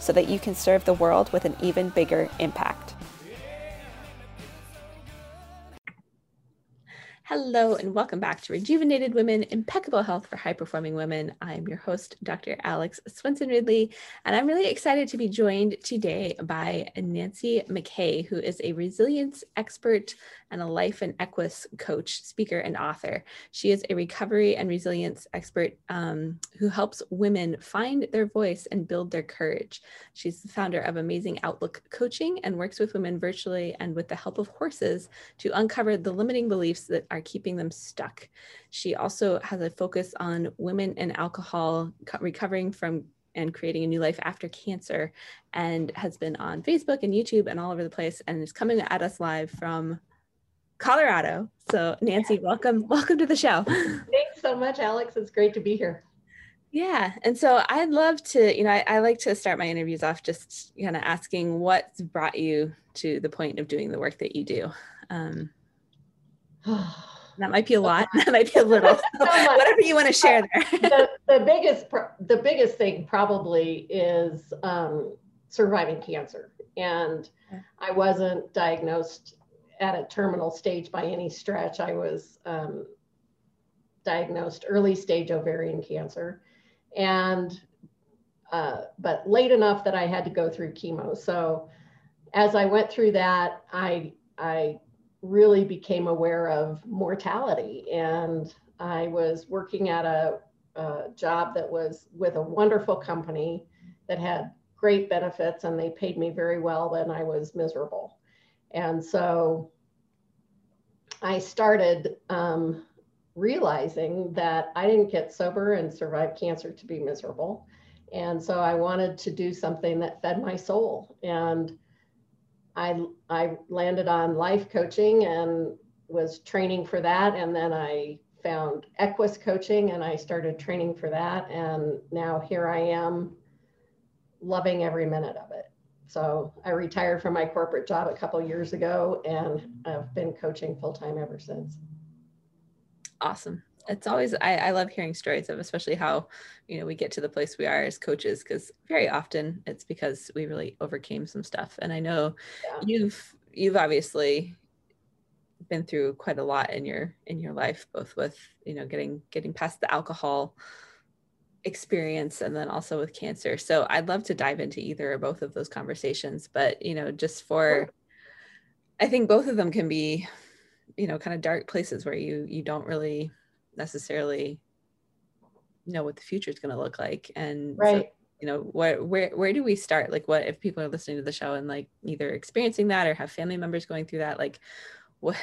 so that you can serve the world with an even bigger impact. Hello, and welcome back to Rejuvenated Women Impeccable Health for High Performing Women. I'm your host, Dr. Alex Swenson Ridley, and I'm really excited to be joined today by Nancy McKay, who is a resilience expert and a life and equus coach, speaker, and author. She is a recovery and resilience expert um, who helps women find their voice and build their courage. She's the founder of Amazing Outlook Coaching and works with women virtually and with the help of horses to uncover the limiting beliefs that are keeping them stuck. She also has a focus on women and alcohol recovering from and creating a new life after cancer and has been on Facebook and YouTube and all over the place and is coming at us live from Colorado. So Nancy, welcome, welcome to the show. Thanks so much, Alex. It's great to be here. Yeah. And so I'd love to, you know, I, I like to start my interviews off just kind of asking what's brought you to the point of doing the work that you do. Um, that might be a lot. That might be a little. So whatever you want to share there. the, the biggest, the biggest thing probably is um, surviving cancer. And I wasn't diagnosed at a terminal stage by any stretch. I was um, diagnosed early stage ovarian cancer, and uh, but late enough that I had to go through chemo. So as I went through that, I I really became aware of mortality, and I was working at a, a job that was with a wonderful company that had great benefits, and they paid me very well, and I was miserable. And so I started um, realizing that I didn't get sober and survive cancer to be miserable. And so I wanted to do something that fed my soul. And I, I landed on life coaching and was training for that. And then I found Equus coaching and I started training for that. And now here I am loving every minute of it. So I retired from my corporate job a couple years ago and I've been coaching full time ever since. Awesome. It's always, I, I love hearing stories of especially how, you know, we get to the place we are as coaches because very often it's because we really overcame some stuff. And I know yeah. you've, you've obviously been through quite a lot in your, in your life, both with, you know, getting, getting past the alcohol, experience and then also with cancer. So I'd love to dive into either or both of those conversations, but you know, just for I think both of them can be, you know, kind of dark places where you you don't really necessarily know what the future is going to look like and right. So, you know, where where where do we start? Like what if people are listening to the show and like either experiencing that or have family members going through that like what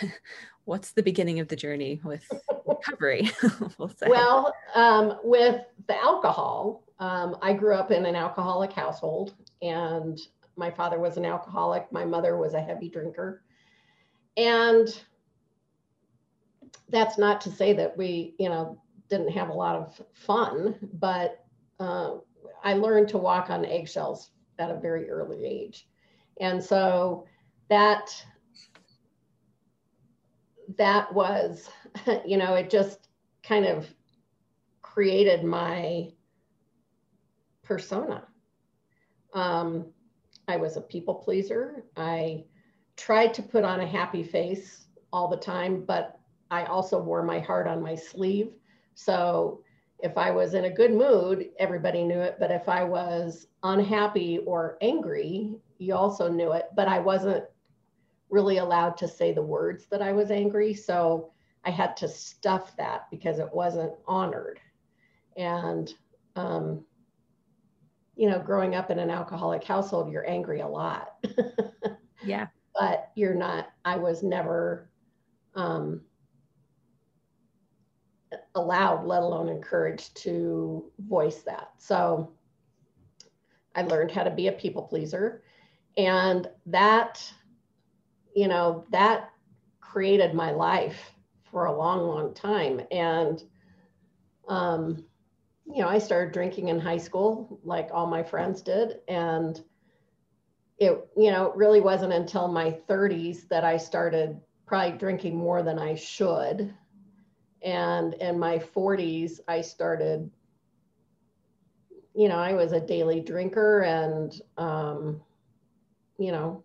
what's the beginning of the journey with recovery? we'll, well um, with the alcohol, um, I grew up in an alcoholic household, and my father was an alcoholic. My mother was a heavy drinker, and that's not to say that we, you know, didn't have a lot of fun, but uh, I learned to walk on eggshells at a very early age, and so that that was, you know, it just kind of created my persona. Um, I was a people pleaser. I tried to put on a happy face all the time, but I also wore my heart on my sleeve. So if I was in a good mood, everybody knew it. But if I was unhappy or angry, you also knew it. But I wasn't really allowed to say the words that I was angry. So I had to stuff that because it wasn't honored. And, um, you know, growing up in an alcoholic household, you're angry a lot. yeah. But you're not, I was never um, allowed, let alone encouraged to voice that. So I learned how to be a people pleaser. And that, you know, that created my life for a long, long time. And, um, you know, I started drinking in high school, like all my friends did. And it, you know, it really wasn't until my 30s that I started probably drinking more than I should. And in my 40s, I started, you know, I was a daily drinker and, um, you know,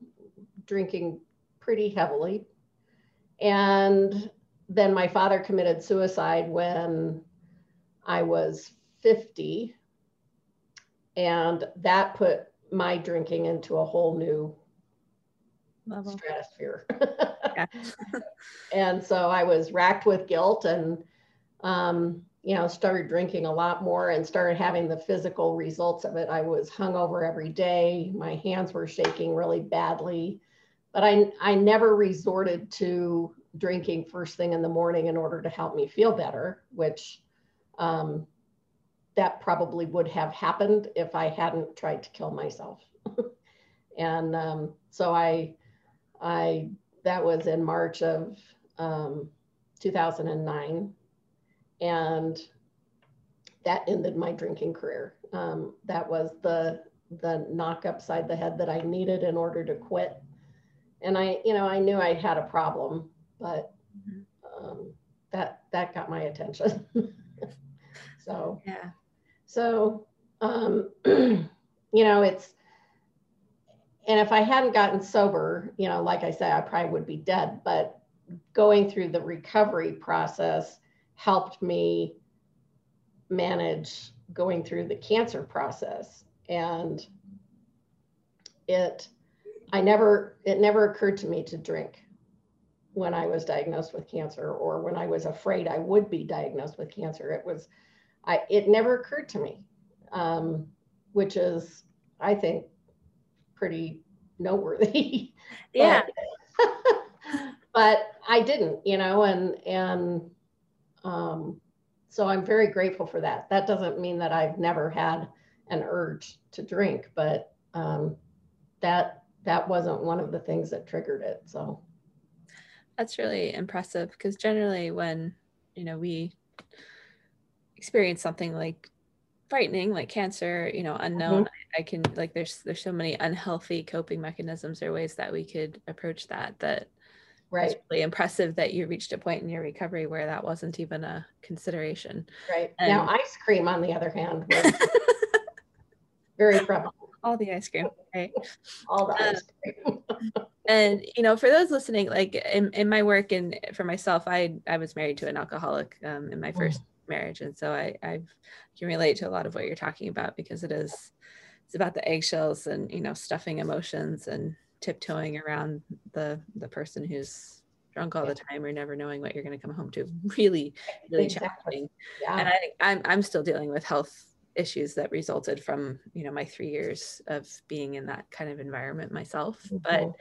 drinking pretty heavily. And then my father committed suicide when I was 50. And that put my drinking into a whole new Level. stratosphere. and so I was racked with guilt and, um, you know, started drinking a lot more and started having the physical results of it. I was hungover every day. My hands were shaking really badly, but I, I never resorted to drinking first thing in the morning in order to help me feel better, which um, that probably would have happened if I hadn't tried to kill myself. and um, so I, I, that was in March of um, 2009. And that ended my drinking career. Um, that was the, the knock upside the head that I needed in order to quit. And I, you know, I knew I had a problem, but um, that, that got my attention. so, yeah. So, um, you know, it's, and if I hadn't gotten sober, you know, like I said, I probably would be dead, but going through the recovery process helped me manage going through the cancer process. And it, I never, it never occurred to me to drink when I was diagnosed with cancer or when I was afraid I would be diagnosed with cancer. It was, I, it never occurred to me, um, which is, I think, pretty noteworthy. Yeah. but, but I didn't, you know, and and um, so I'm very grateful for that. That doesn't mean that I've never had an urge to drink, but um, that that wasn't one of the things that triggered it. So that's really impressive because generally when you know we experience something like frightening like cancer you know unknown mm-hmm. I, can like there's there's so many unhealthy coping mechanisms or ways that we could approach that that right. really impressive that you reached a point in your recovery where that wasn't even a consideration. Right. And, now ice cream on the other hand very prevalent. All the ice cream right. All the ice cream. and you know for those listening like in, in my work and for myself i i was married to an alcoholic um, in my first mm marriage and so I, I can relate to a lot of what you're talking about because it is it's about the eggshells and you know stuffing emotions and tiptoeing around the the person who's drunk all the time or never knowing what you're going to come home to really really exactly. challenging yeah. and I think I'm, I'm still dealing with health issues that resulted from you know my three years of being in that kind of environment myself mm-hmm. but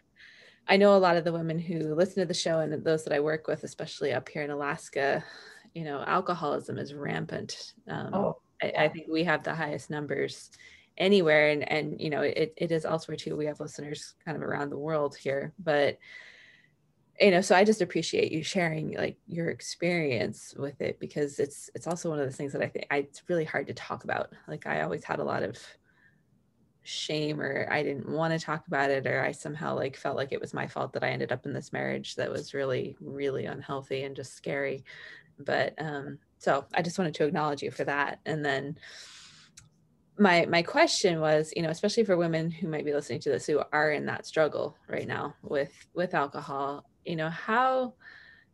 I know a lot of the women who listen to the show and those that I work with, especially up here in Alaska, you know, alcoholism is rampant. Um, oh. I, I, think we have the highest numbers anywhere, and and you know, it it is elsewhere too. We have listeners kind of around the world here, but you know, so I just appreciate you sharing like your experience with it because it's it's also one of the things that I think I, it's really hard to talk about. Like I always had a lot of shame or I didn't want to talk about it or I somehow like felt like it was my fault that I ended up in this marriage that was really really unhealthy and just scary but um, so I just wanted to acknowledge you for that. And then my my question was, you know, especially for women who might be listening to this who are in that struggle right now with with alcohol, you know, how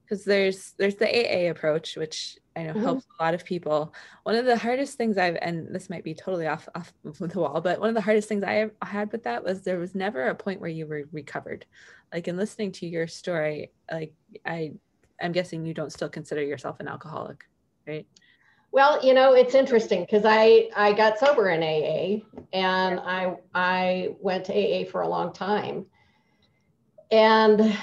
because there's there's the AA approach, which I know mm-hmm. helps a lot of people. One of the hardest things I've and this might be totally off off the wall, but one of the hardest things I had with that was there was never a point where you were recovered. Like in listening to your story, like I I'm guessing you don't still consider yourself an alcoholic, right? Well, you know, it's interesting because I I got sober in AA and I I went to AA for a long time. And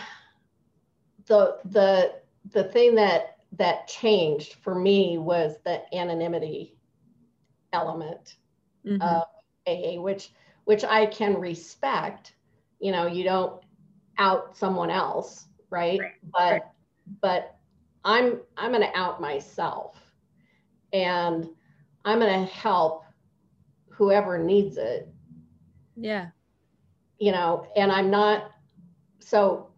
the the the thing that that changed for me was the anonymity element mm-hmm. of AA, which which I can respect. You know, you don't out someone else, right? right. But. But I'm I'm going to out myself, and I'm going to help whoever needs it. Yeah. You know, and I'm not so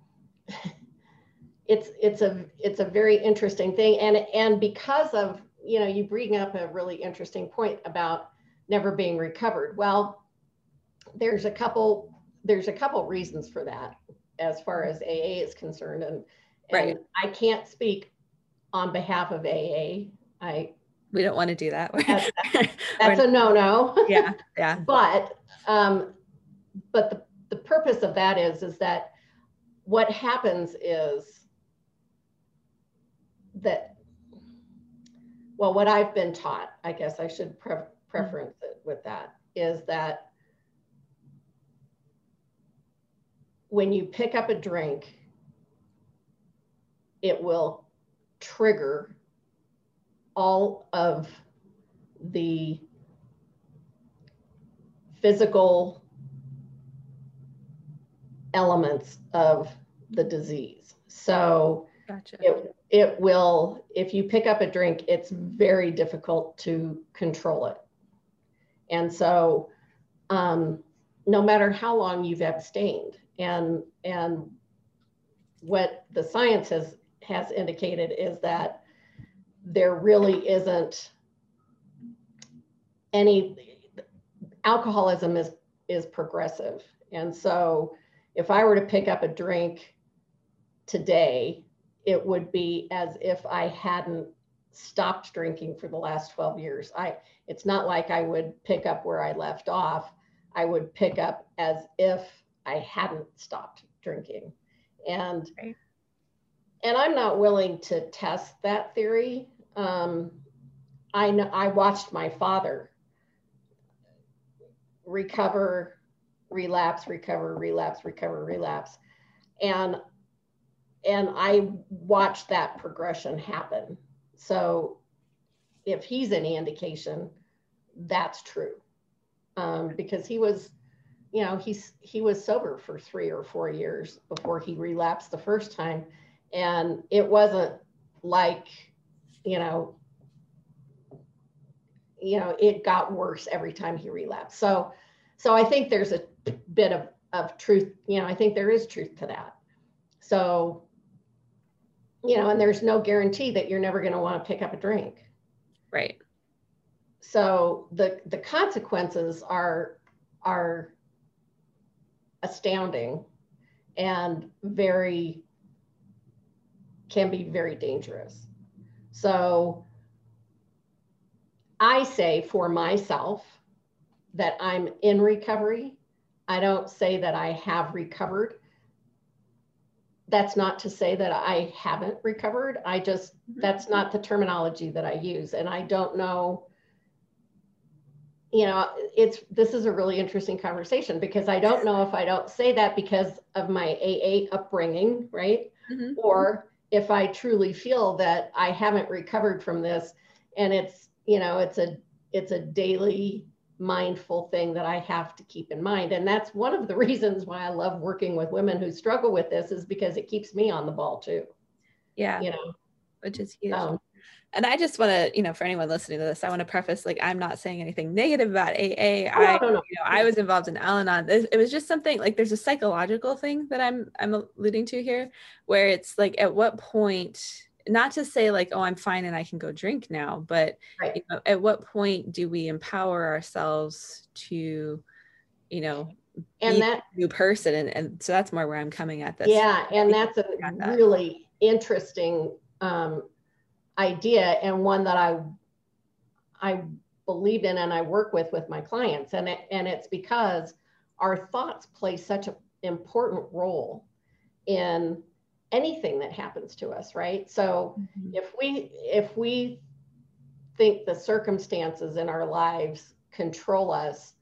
it's it's a it's a very interesting thing and and because of you know you bring up a really interesting point about never being recovered well there's a couple there's a couple reasons for that as far as aa is concerned and, and right. i can't speak on behalf of aa i we don't want to do that. That's, that's a no-no. Yeah yeah. But um but the the purpose of that is is that what happens is that, well, what I've been taught, I guess I should pre- preference it with that, is that when you pick up a drink, it will trigger all of the physical elements of the disease. So gotcha. it, it will, if you pick up a drink, it's very difficult to control it. And so, um, no matter how long you've abstained, and and what the science has has indicated is that there really isn't any alcoholism is is progressive, and so if I were to pick up a drink today it would be as if I hadn't stopped drinking for the last 12 years. I it's not like I would pick up where I left off. I would pick up as if I hadn't stopped drinking. And right. And I'm not willing to test that theory. Um, I know I watched my father recover, relapse, recover, relapse, recover, relapse. And and I watched that progression happen. So if he's any indication, that's true. Um, because he was, you know, he's he was sober for three or four years before he relapsed the first time. And it wasn't like, you know, you know, it got worse every time he relapsed. So so I think there's a bit of, of truth, you know, I think there is truth to that. So you know, and there's no guarantee that you're never going to want to pick up a drink. Right. So the the consequences are are astounding and very can be very dangerous. So I say for myself that I'm in recovery. I don't say that I have recovered that's not to say that I haven't recovered. I just, mm-hmm. that's not the terminology that I use. And I don't know, you know, it's, this is a really interesting conversation because I don't know if I don't say that because of my AA upbringing, right? Mm-hmm. Or if I truly feel that I haven't recovered from this and it's, you know, it's a, it's a daily mindful thing that I have to keep in mind. And that's one of the reasons why I love working with women who struggle with this is because it keeps me on the ball too. Yeah. You know, which is huge. Um, and I just want to, you know, for anyone listening to this, I want to preface like I'm not saying anything negative about AA. I. You know, I was involved in Al-Anon. It was just something like there's a psychological thing that I'm I'm alluding to here, where it's like at what point not to say like oh i'm fine and i can go drink now but right. you know, at what point do we empower ourselves to you know and that new person and, and so that's more where i'm coming at this yeah and that's a that. really interesting um, idea and one that i i believe in and i work with with my clients and it, and it's because our thoughts play such an important role in anything that happens to us, right? So mm-hmm. if we if we think the circumstances in our lives control us,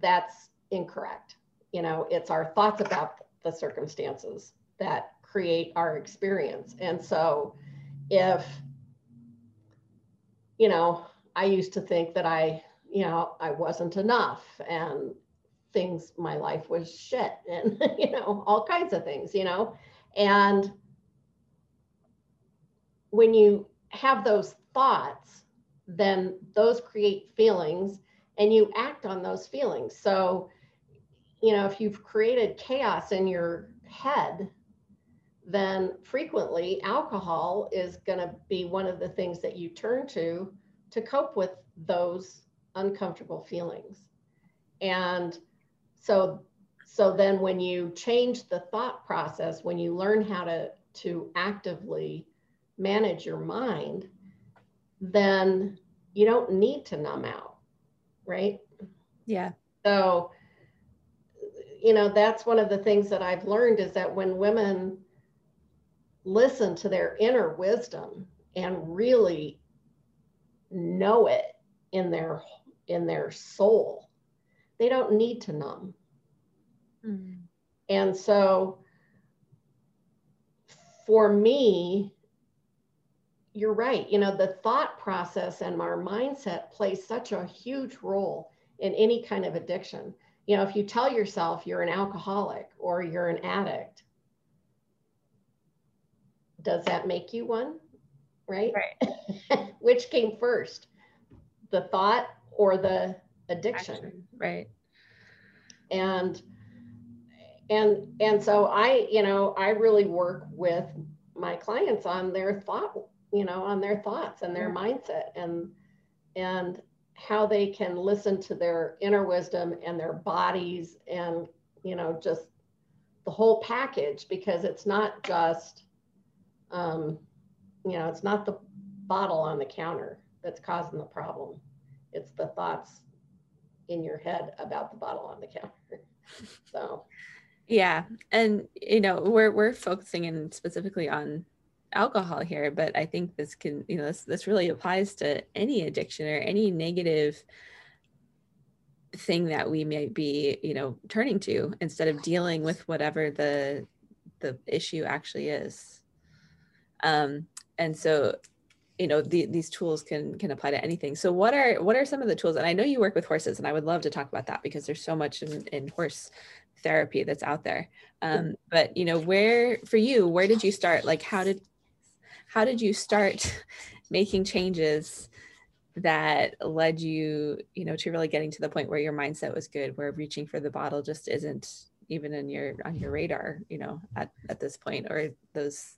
that's incorrect. You know, it's our thoughts about the circumstances that create our experience. And so if you know, I used to think that I, you know, I wasn't enough and things my life was shit and you know all kinds of things you know? And when you have those thoughts then those create feelings and you act on those feelings. So you know if you've created chaos in your head then frequently alcohol is going to be one of the things that you turn to to cope with those uncomfortable feelings. And so so then when you change the thought process when you learn how to to actively manage your mind then you don't need to numb out right? Yeah. So you know that's one of the things that i've learned is that when women listen to their inner wisdom and really know it in their in their soul. They don't need to numb. Mm. and so for me you're right. You know the thought process and our mindset plays such a huge role in any kind of addiction. You know if you tell yourself you're an alcoholic or you're an addict does that make you one? Right? Right. Which came first, the thought or the addiction? Action. Right. And and and so I, you know, I really work with my clients on their thought, you know, on their thoughts and their yeah. mindset and and how they can listen to their inner wisdom and their bodies and you know just the whole package because it's not just um, you know, it's not the bottle on the counter that's causing the problem. It's the thoughts in your head about the bottle on the counter. so, yeah, and you know, we're we're focusing in specifically on alcohol here, but I think this can, you know, this this really applies to any addiction or any negative thing that we may be, you know, turning to instead of dealing with whatever the the issue actually is. Um, and so, you know, the, these tools can can apply to anything. So, what are what are some of the tools? And I know you work with horses, and I would love to talk about that because there's so much in, in horse therapy that's out there. Um, but you know, where for you, where did you start? Like, how did how did you start making changes? that led you you know to really getting to the point where your mindset was good where reaching for the bottle just isn't even in your on your radar you know at, at this point or those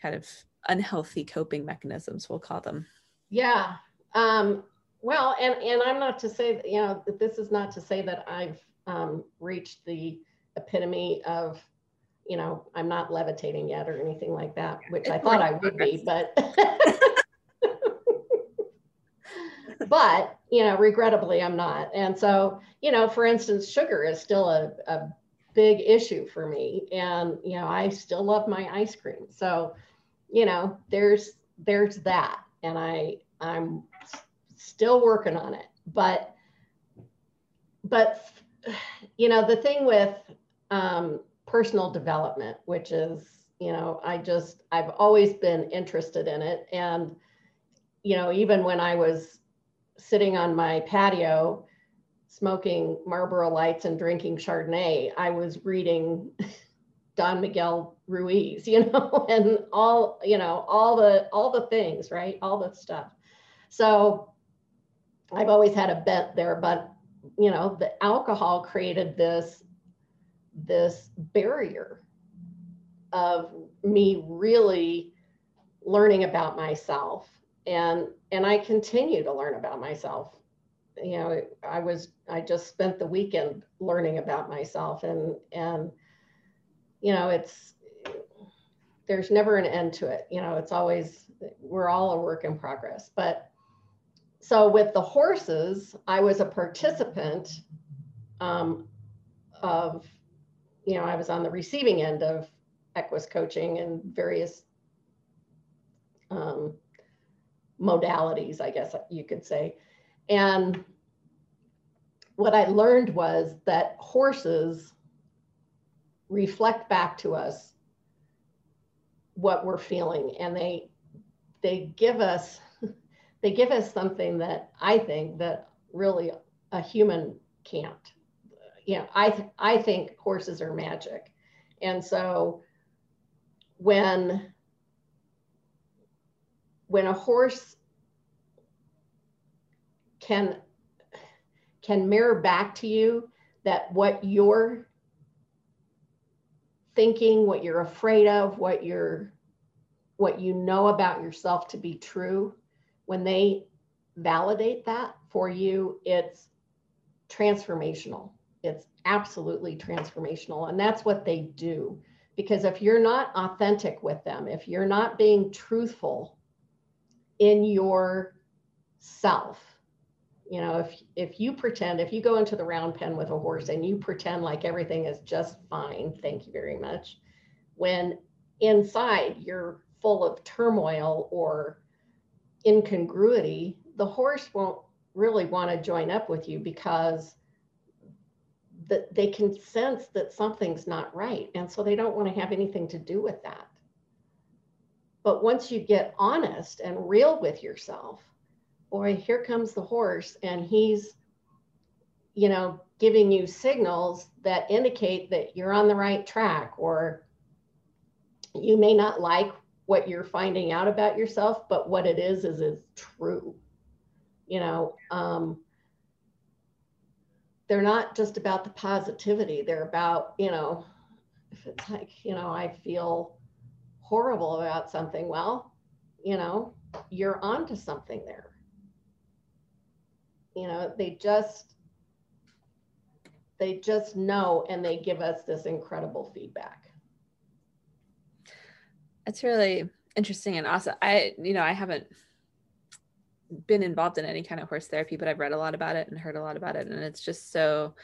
kind of unhealthy coping mechanisms we'll call them. Yeah um, well and and i'm not to say that you know that this is not to say that i've um, reached the epitome of you know i'm not levitating yet or anything like that which i thought i would be but but you know regrettably i'm not. And so you know for instance sugar is still a, a big issue for me and you know i still love my ice cream. So you know, there's there's that, and I I'm still working on it. But but you know, the thing with um, personal development, which is you know, I just I've always been interested in it, and you know, even when I was sitting on my patio smoking Marlboro Lights and drinking Chardonnay, I was reading Don Miguel Ruiz, you know, and all, you know, all the all the things, right? All the stuff. So I've always had a bent there, but you know, the alcohol created this this barrier of me really learning about myself and and I continue to learn about myself. You know, I was I just spent the weekend learning about myself and and you know, it's there's never an end to it. You know, it's always we're all a work in progress. But so with the horses, I was a participant um, of, you know, I was on the receiving end of Equus coaching and various um, modalities, I guess you could say. And what I learned was that horses reflect back to us what we're feeling and they they give us they give us something that i think that really a human can't you know, I, th- I think horses are magic. And so when, when a horse can, can mirror back to you that what you're thinking, what you're afraid of, what you're what you know about yourself to be true, when they validate that for you, it's transformational. It's absolutely transformational. And that's what they do. Because if you're not authentic with them, if you're not being truthful in your self, you know, if if you pretend, if you go into the round pen with a horse and you pretend like everything is just fine, thank you very much, when inside you're full of turmoil or incongruity, the horse won't really want to join up with you because that they can sense that something's not right. And so they don't want to have anything to do with that. But once you get honest and real with yourself, boy, here comes the horse and he's, you know, giving you signals that indicate that you're on the right track or you may not like what you're finding out about yourself, but what it is is is true. You know, um, they're not just about the positivity. They're about, you know, if it's like, you know, I feel horrible about something, well, you know, you're onto something there. You know, they just they just know and they give us this incredible feedback it's really interesting and awesome. I, you know, I haven't been involved in any kind of horse therapy, but I've read a lot about it and heard a lot about it. And it's just so,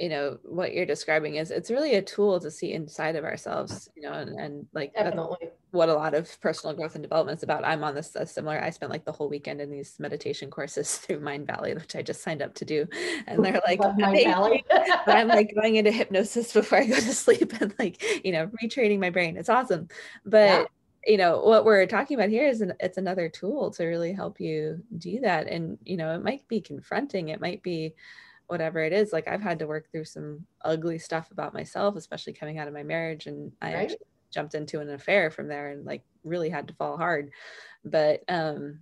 you know, what you're describing is it's really a tool to see inside of ourselves, you know, and, and like Definitely. what a lot of personal growth and development is about. I'm on this uh, similar, I spent like the whole weekend in these meditation courses through Mindvalley which I just signed up to do. And they're like, Mindvalley. I'm like going into hypnosis before I go to sleep and like, you know, retraining my brain. It's awesome. But yeah you know what we're talking about here is an, it's another tool to really help you do that and you know it might be confronting it might be whatever it is like i've had to work through some ugly stuff about myself especially coming out of my marriage and i right. actually jumped into an affair from there and like really had to fall hard but um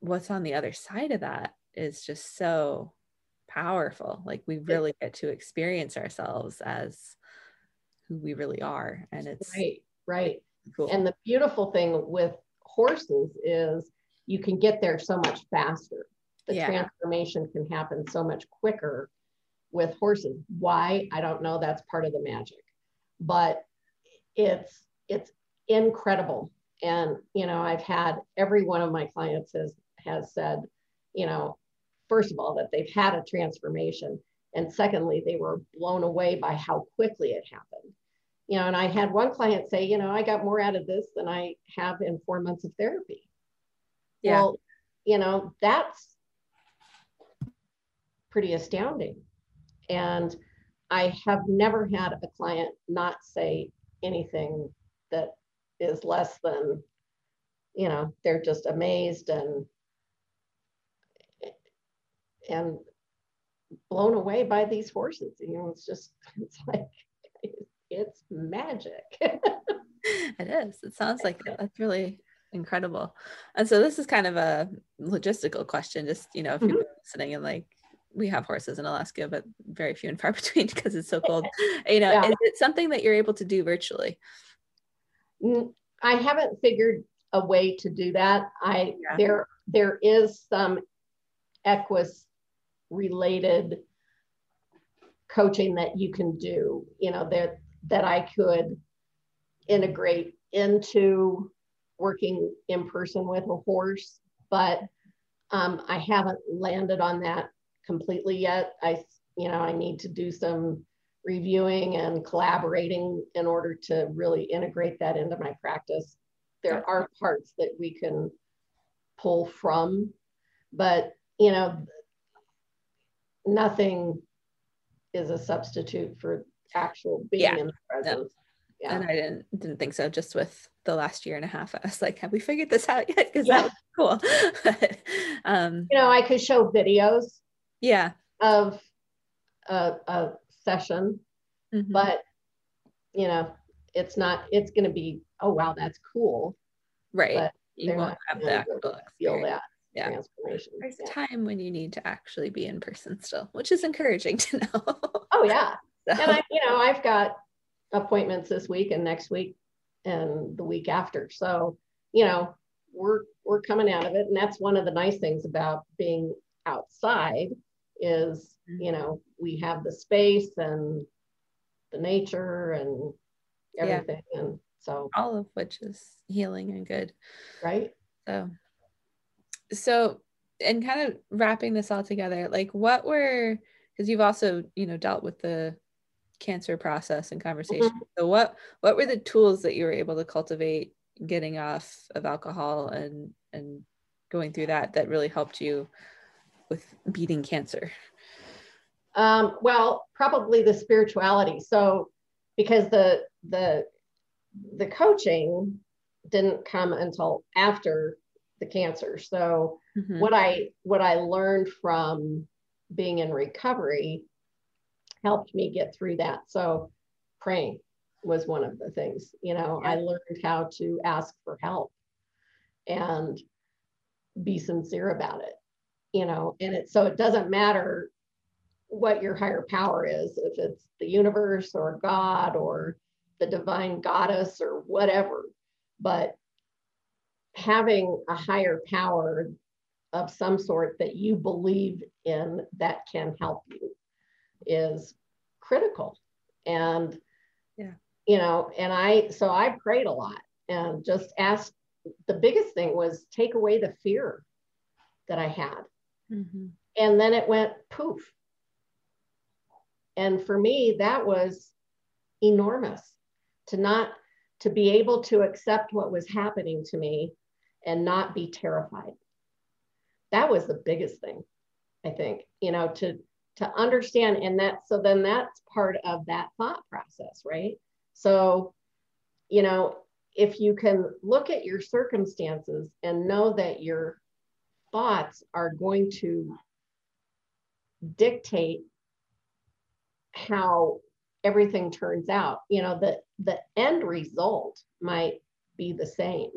what's on the other side of that is just so powerful like we really get to experience ourselves as who we really are and it's right right Cool. And the beautiful thing with horses is you can get there so much faster. The yeah. transformation can happen so much quicker with horses. Why? I don't know. That's part of the magic. But it's it's incredible. And you know, I've had every one of my clients has has said, you know, first of all, that they've had a transformation. And secondly, they were blown away by how quickly it happened you know, and I had one client say, you know, I got more out of this than I have in four months of therapy. Yeah. Well, you know, that's pretty astounding. And I have never had a client not say anything that is less than, you know, they're just amazed and and blown away by these horses. You know, it's just it's like it's magic. it is. It sounds like it. That's really incredible. And so this is kind of a logistical question, just you know, if mm-hmm. you're listening and like we have horses in Alaska, but very few and far between because it's so cold. You know, yeah. is it something that you're able to do virtually? I haven't figured a way to do that. I yeah. there there is some equus related coaching that you can do. You know, that that I could integrate into working in person with a horse, but um, I haven't landed on that completely yet. I, you know, I need to do some reviewing and collaborating in order to really integrate that into my practice. There are parts that we can pull from, but you know, nothing is a substitute for actual being yeah. in the presence. Yeah. And I didn't didn't think so. Just with the last year and a half, I was like, "Have we figured this out yet?" Because yeah. that was cool. but, um, you know, I could show videos. Yeah. Of a, a session, mm-hmm. but you know, it's not, it's going to be, oh, wow, that's cool. Right. But you won't have that feel that yeah. transformation. There's a time when you need to actually be in person still, which is encouraging to know. oh yeah. So. And I, you know, I've got appointments this week and next week and the week after. So, you know, we're we're coming out of it. And that's one of the nice things about being outside is, you know, we have the space and the nature and everything. Yeah. And so all of which is healing and good. Right. So so and kind of wrapping this all together, like what were because you've also, you know, dealt with the cancer process and conversation. Mm-hmm. So what what were the tools that you were able to cultivate getting off of alcohol and and going through that that really helped you with beating cancer? Um, well, probably the spirituality. So because the the the coaching didn't come until after the cancer. So mm-hmm. what I what I learned from being in recovery helped me get through that. So praying was one of the things, you know, yeah. I learned how to ask for help and be sincere about it, you know, and it so it doesn't matter what your higher power is, if it's the universe or God or the divine goddess or whatever, but having a higher power of some sort that you believe in that can help you is critical. And, yeah, you know, and I, so I prayed a lot and just asked. The biggest thing was take away the fear that I had. Mm-hmm. And then it went poof. And for me, that was enormous to not to be able to accept what was happening to me and not be terrified. That was the biggest thing, I think, you know, to to understand and that so then that's part of that thought process right so you know if you can look at your circumstances and know that your thoughts are going to dictate how everything turns out. You know the the end result might be the same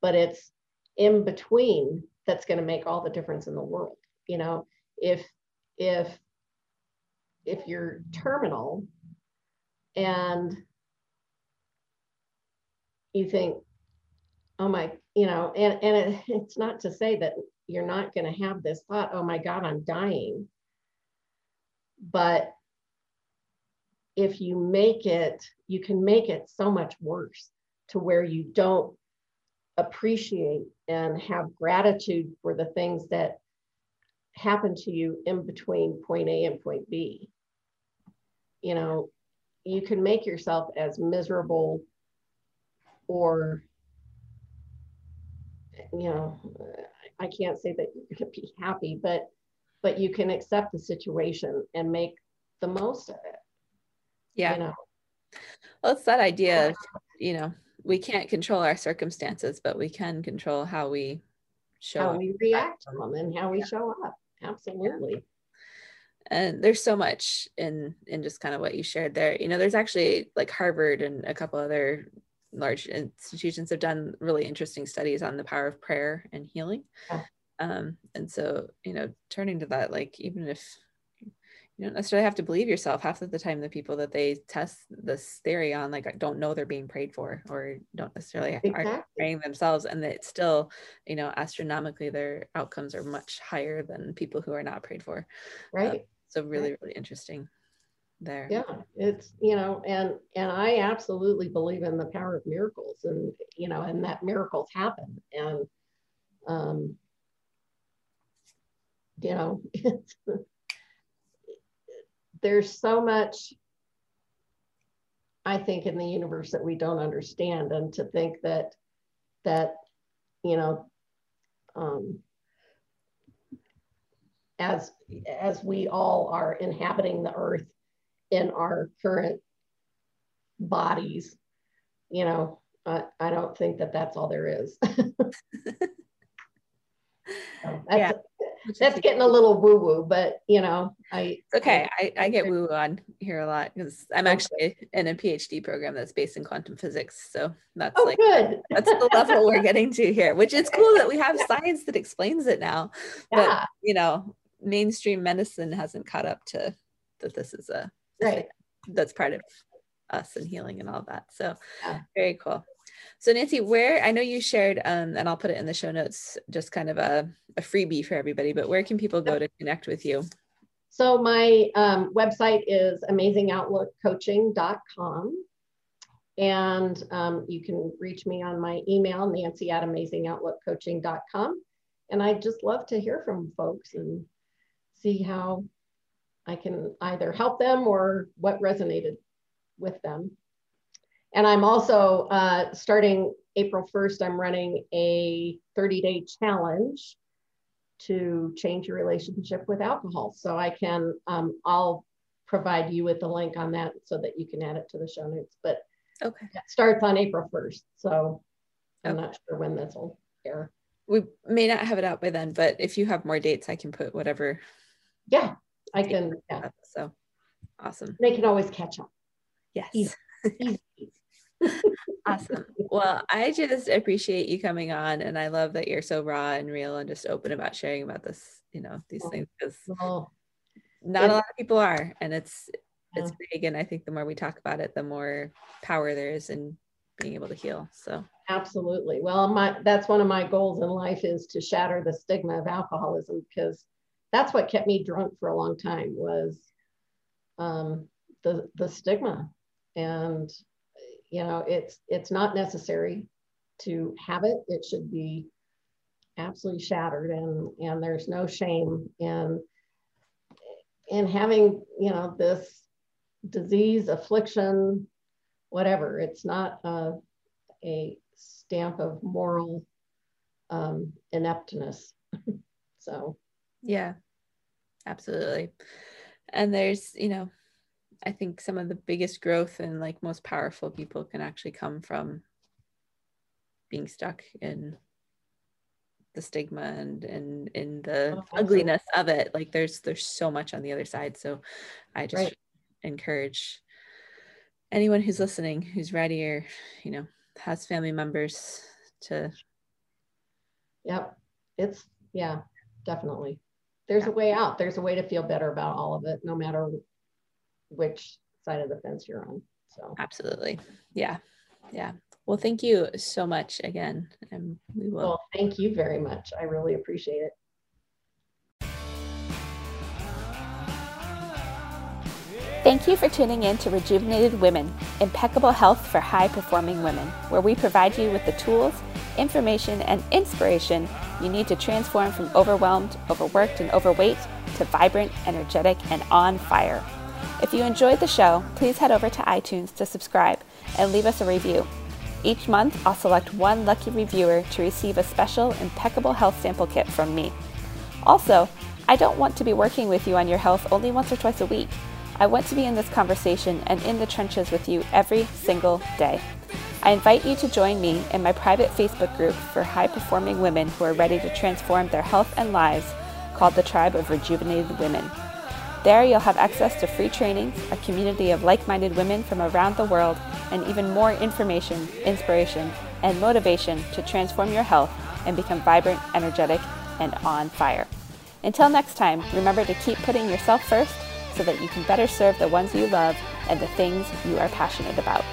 but it's in between that's going to make all the difference in the world. You know if if if you're terminal and you think oh my you know and and it, it's not to say that you're not going to have this thought oh my god i'm dying but if you make it you can make it so much worse to where you don't appreciate and have gratitude for the things that happen to you in between point A and point B. You know, you can make yourself as miserable or, you know, I can't say that you're going to be happy, but but you can accept the situation and make the most of it. Yeah. You know. Well, it's that idea of, you know, we can't control our circumstances, but we can control how we show how up. we react to them and how we yeah. show up absolutely and there's so much in in just kind of what you shared there you know there's actually like harvard and a couple other large institutions have done really interesting studies on the power of prayer and healing. Yeah. um, and so you know turning to that like even if you don't necessarily have to believe yourself half of the time the people that they test this theory on like don't know they're being prayed for or don't necessarily exactly. are praying themselves and that still you know astronomically their outcomes are much higher than people who are not prayed for. Right. Um, so really really interesting there. Yeah it's you know and and i absolutely believe in the power of miracles and you know and that miracles happen and um you know there's so much I think in the universe that we don't understand, and to think that that you know, um, as as we all are inhabiting the earth in our current bodies, you know, I, I don't think that that's all there is. that's yeah. that's getting a little woo woo, but you know, I okay. I, I get woo woo on here a lot because I'm actually in a PhD program that's based in quantum physics. So that's oh, like good. that's the level we're getting to here, which is cool that we have science that explains it now. Yeah. But you know, mainstream medicine hasn't caught up to that this is a right. that's part of us and healing and all that. So yeah. very cool. So Nancy, where I know you shared, um, and I'll put it in the show notes, just kind of a, a freebie for everybody, but where can people go to connect with you? So my um, website is amazingoutlookcoaching.com. And um, you can reach me on my email, nancy at amazingoutlookcoaching.com. And I'd just love to hear from folks and see how I can either help them or what resonated with them. And I'm also uh, starting April 1st, I'm running a 30 day challenge to change your relationship with alcohol. So I can, um, I'll provide you with the link on that so that you can add it to the show notes. But okay. it starts on April 1st. So I'm okay. not sure when this will air. We may not have it out by then, but if you have more dates, I can put whatever. Yeah, I can. Yeah. So awesome. They can always catch up. Yes. Easy. Easy awesome. Well, I just appreciate you coming on, and I love that you're so raw and real and just open about sharing about this, you know, these things because not a lot of people are, and it's it's big. And I think the more we talk about it, the more power there is in being able to heal. So absolutely. Well, my that's one of my goals in life is to shatter the stigma of alcoholism because that's what kept me drunk for a long time was um, the the stigma. And you know it's it's not necessary to have it. It should be absolutely shattered and and there's no shame in in having you know this disease affliction whatever. It's not a, a stamp of moral um, ineptness. So yeah absolutely. And there's you know I think some of the biggest growth and like most powerful people can actually come from being stuck in the stigma and and in the oh, ugliness of it. Like there's there's so much on the other side. So i just right. encourage anyone who's listening who's ready or you know has family members to yep. It's yeah definitely there's yeah. a way out there's a way to feel better about all of it no matter which side of the fence you're on. So absolutely. Yeah. Yeah. Well, thank you so much again. And we will. Well, thank you very much. I really appreciate it. Thank you for tuning in to Rejuvenated Women, impeccable health for high performing women, where we provide you with the tools, information, and inspiration you need to transform from overwhelmed, overworked, and overweight to vibrant, energetic, and on fire. If you enjoyed the show, please head over to iTunes to subscribe and leave us a review. Each month, I'll select one lucky reviewer to receive a special impeccable health sample kit from me. Also, I don't want to be working with you on your health only once or twice a week. I want to be in this conversation and in the trenches with you every single day. I invite you to join me in my private Facebook group for high performing women who are ready to transform their health and lives called the Tribe of Rejuvenated Women. There, you'll have access to free trainings, a community of like minded women from around the world, and even more information, inspiration, and motivation to transform your health and become vibrant, energetic, and on fire. Until next time, remember to keep putting yourself first so that you can better serve the ones you love and the things you are passionate about.